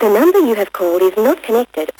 The number you have called is not connected.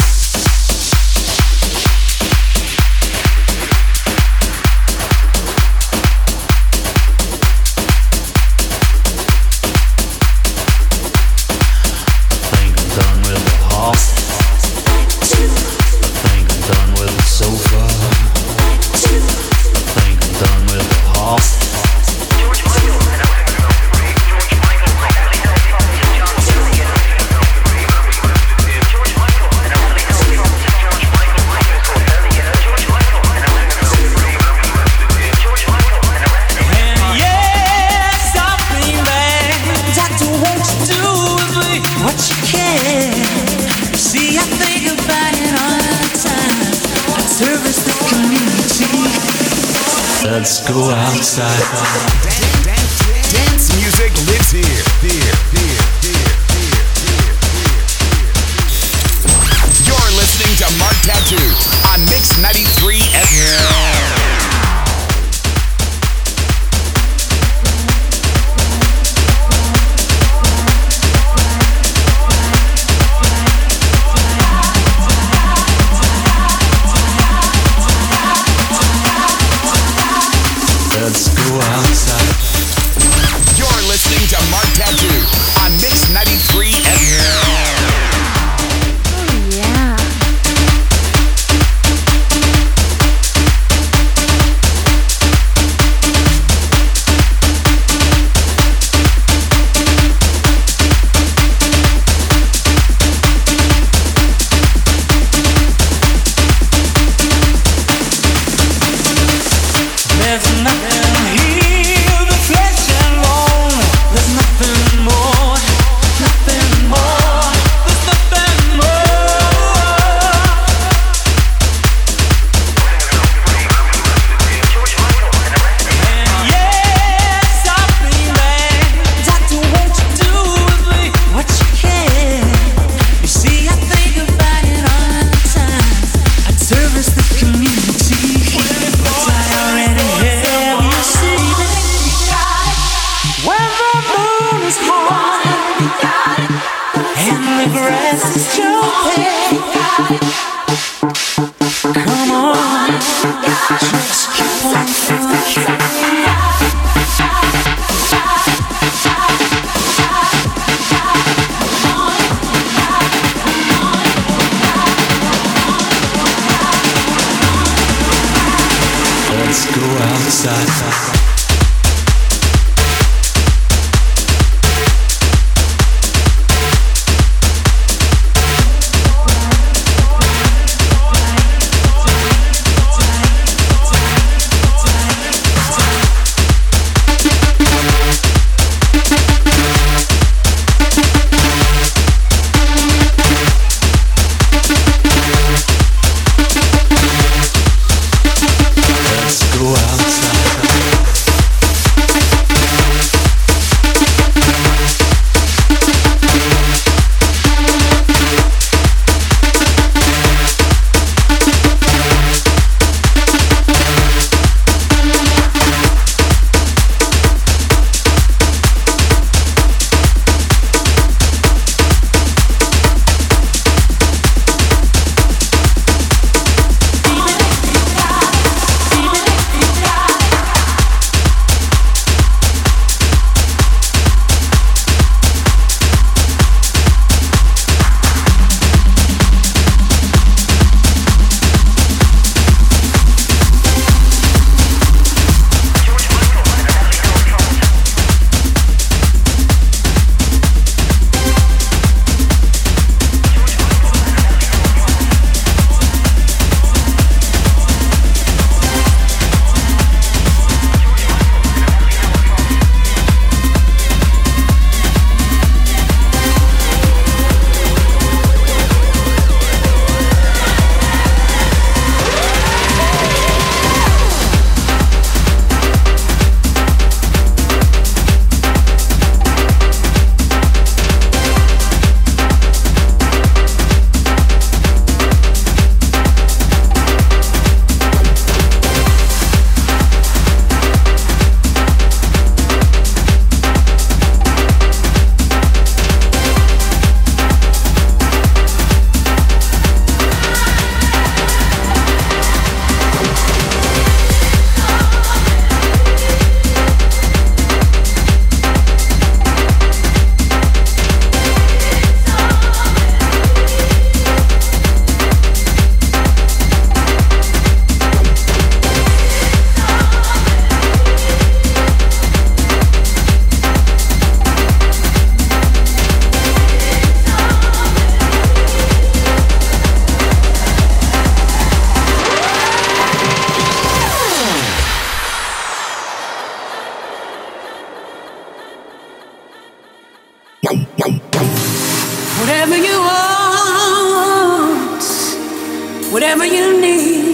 Whatever you need,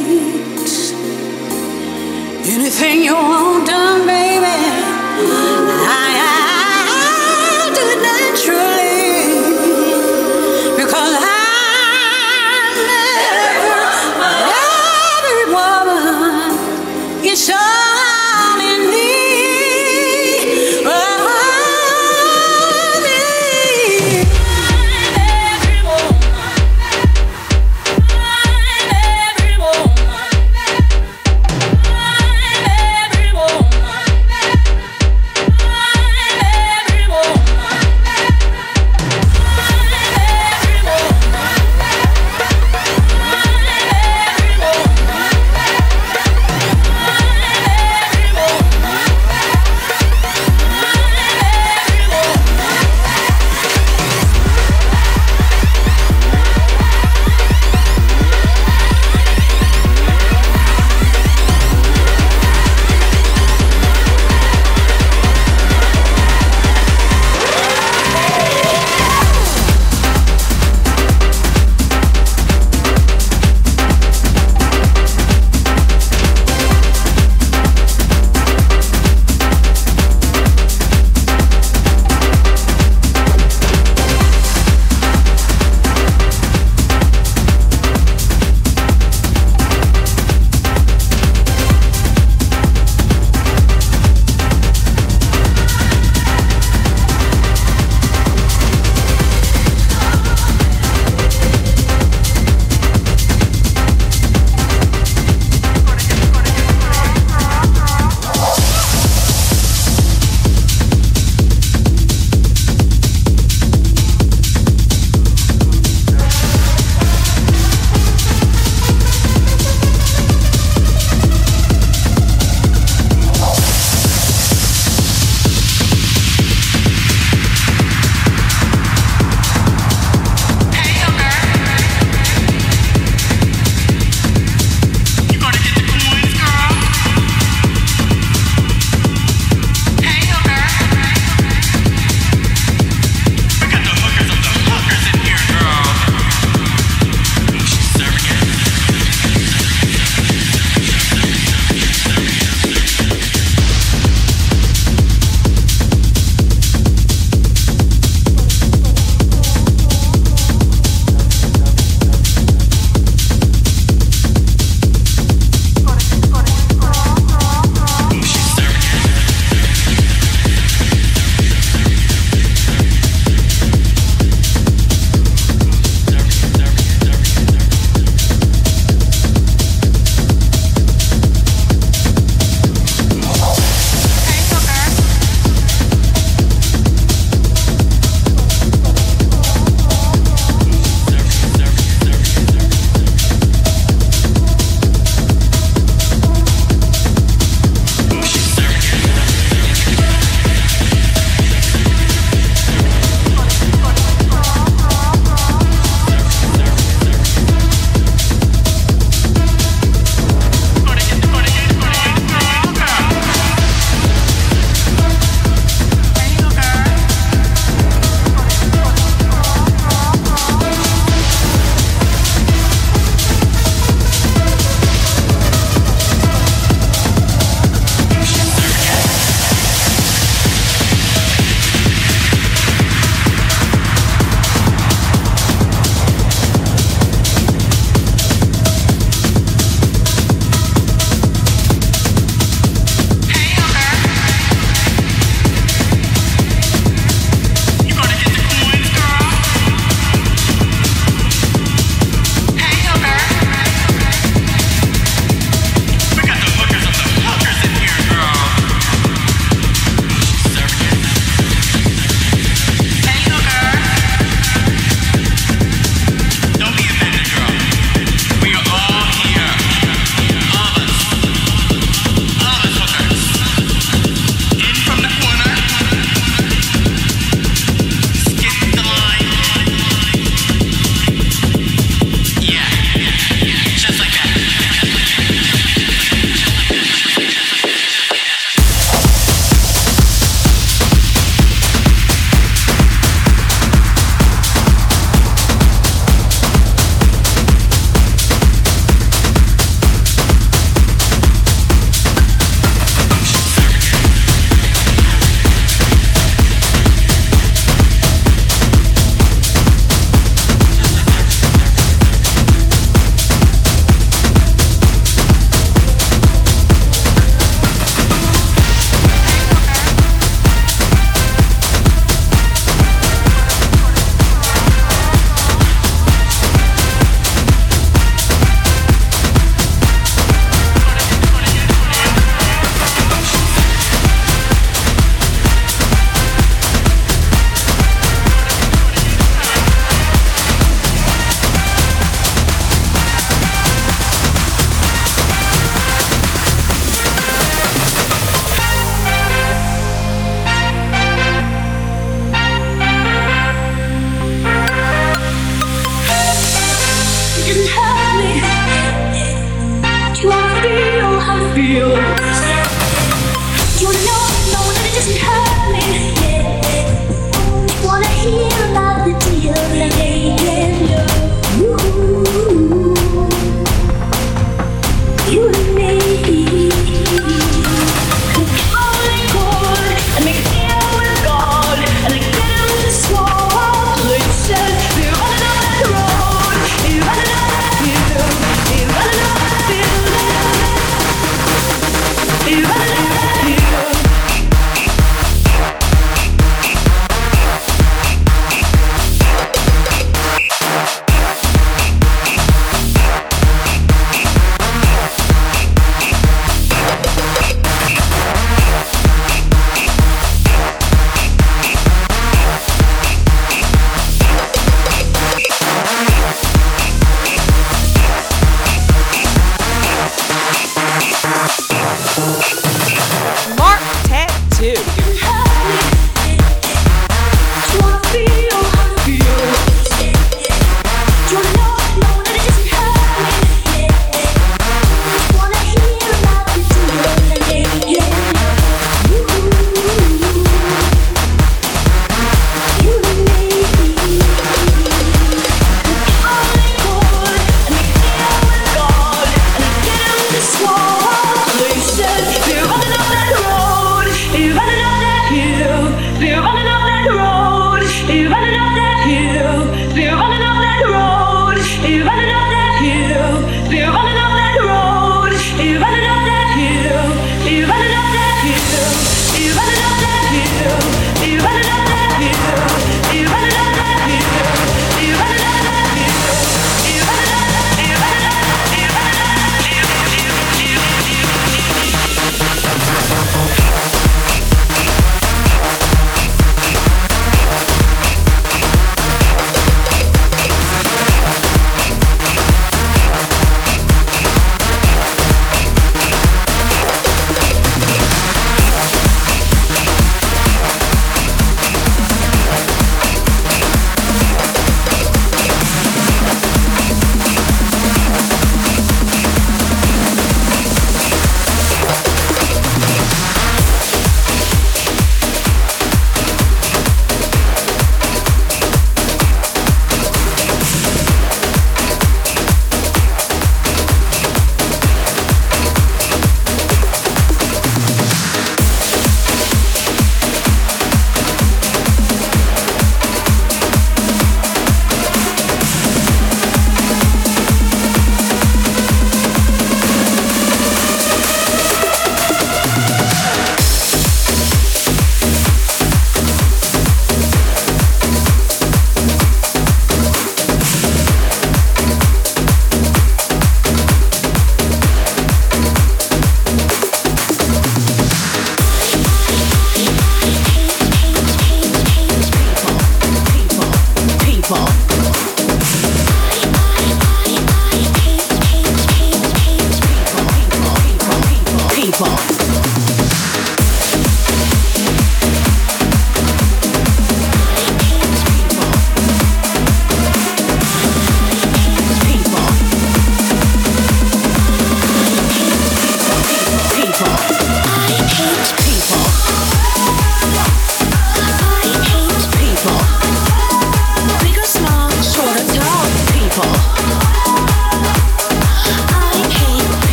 anything you want done, baby.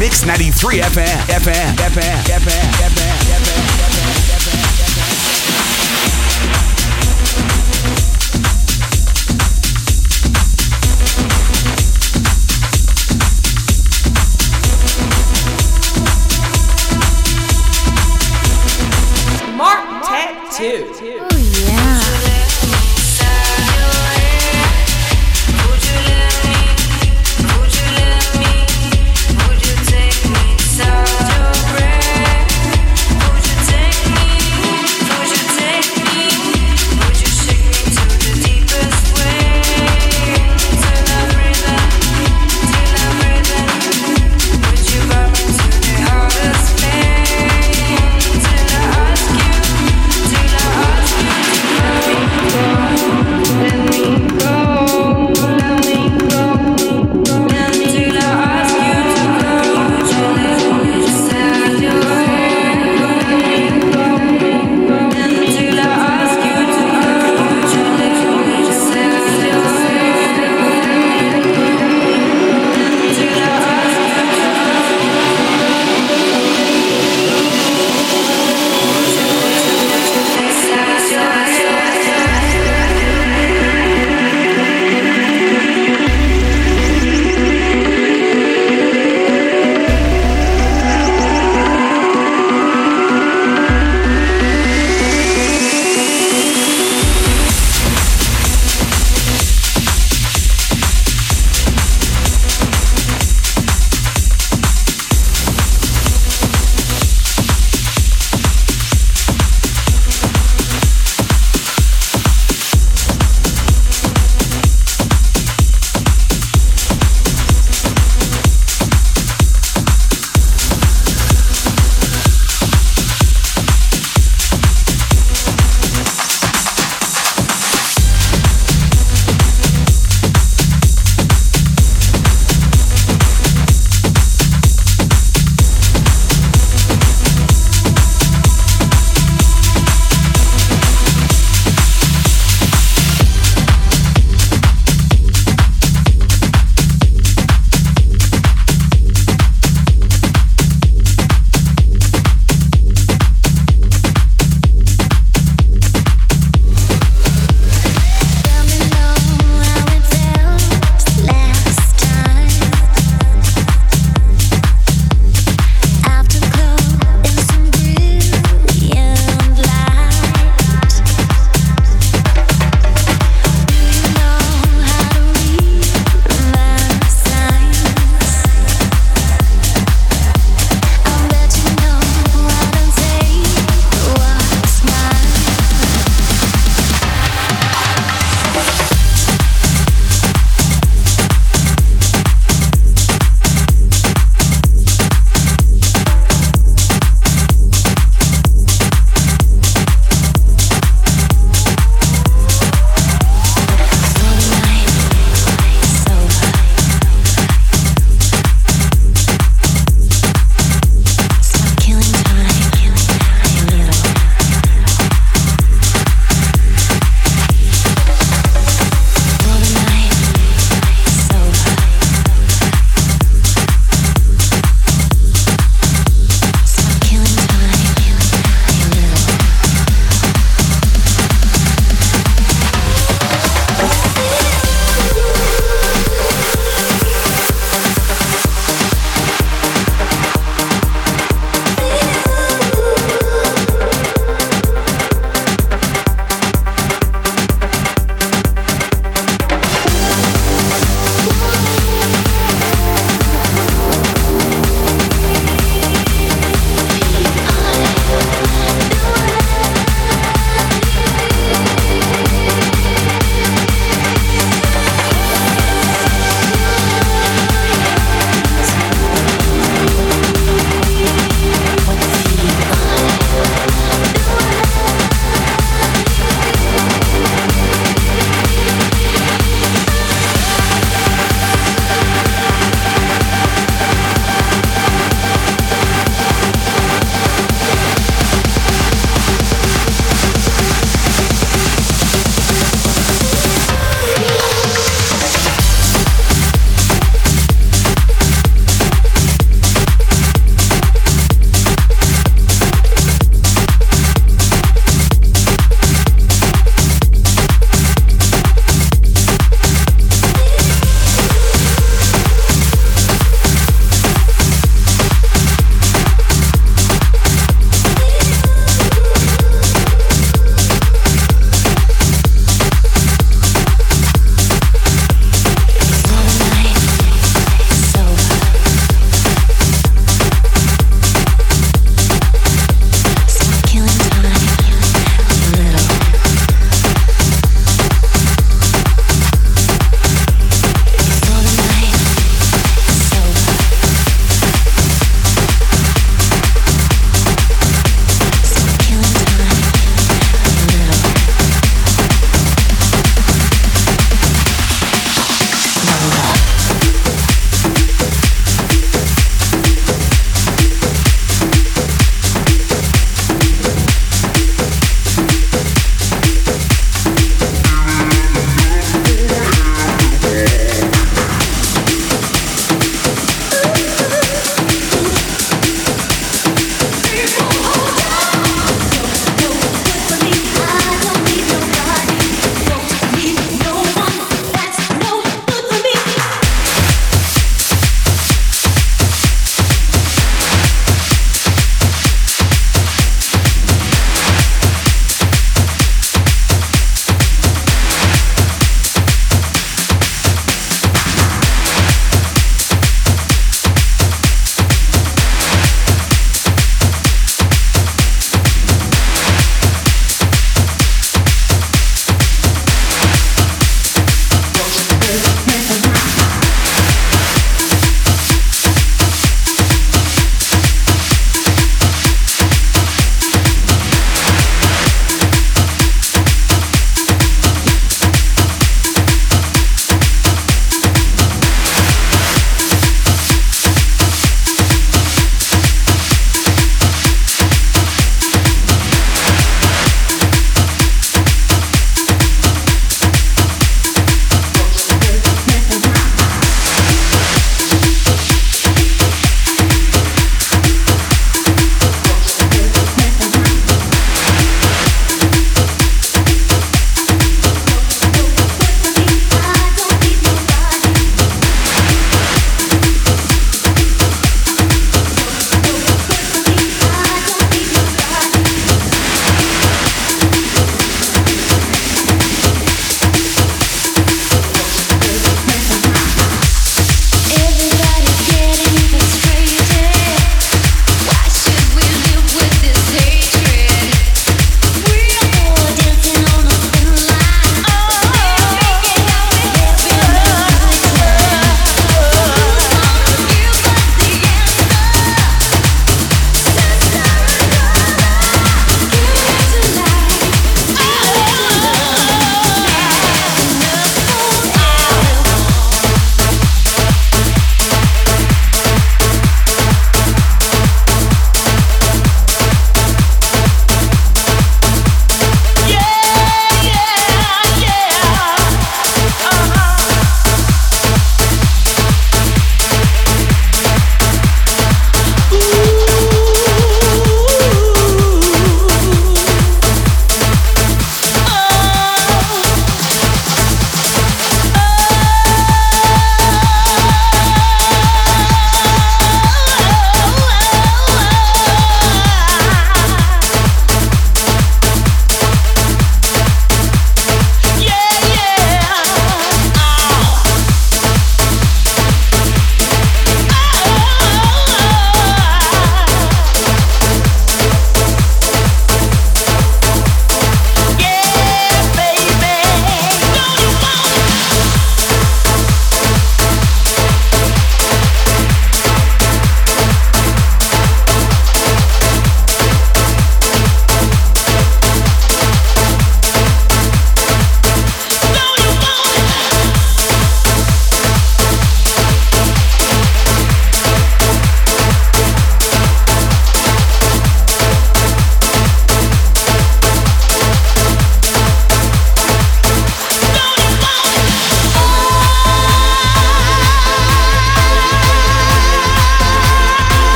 Mix 93 FM, FM, FM, FM, FM,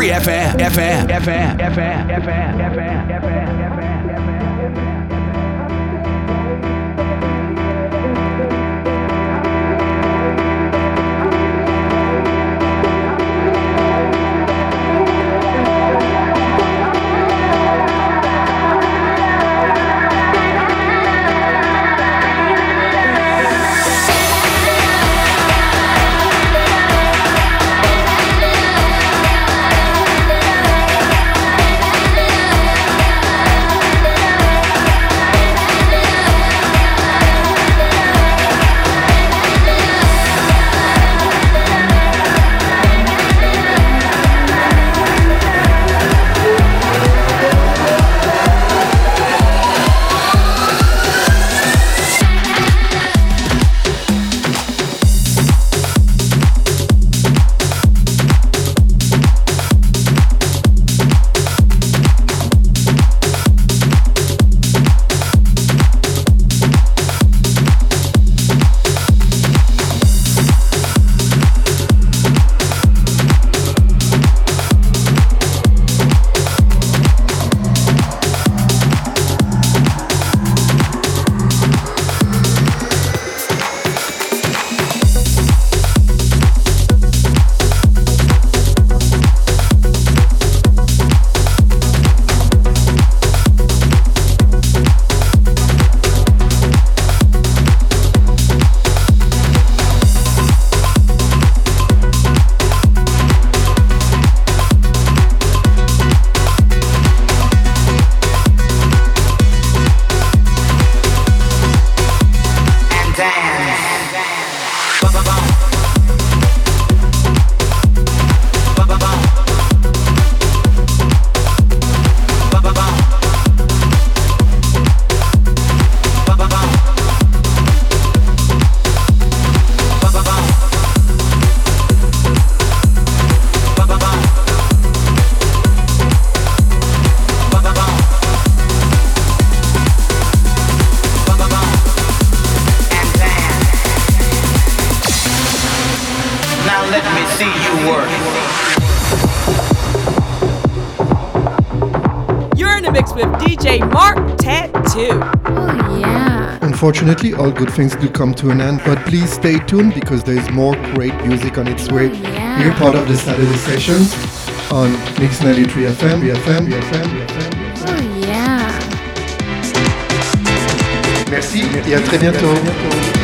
Mix 93 FM. FM. FM. FM. Unfortunately, all good things do come to an end, but please stay tuned because there is more great music on its way. Oh, yeah. You're part of the Saturday sessions on Mix 93 FM, BFM, BFM, BFM. Oh yeah. Merci et à très bientôt.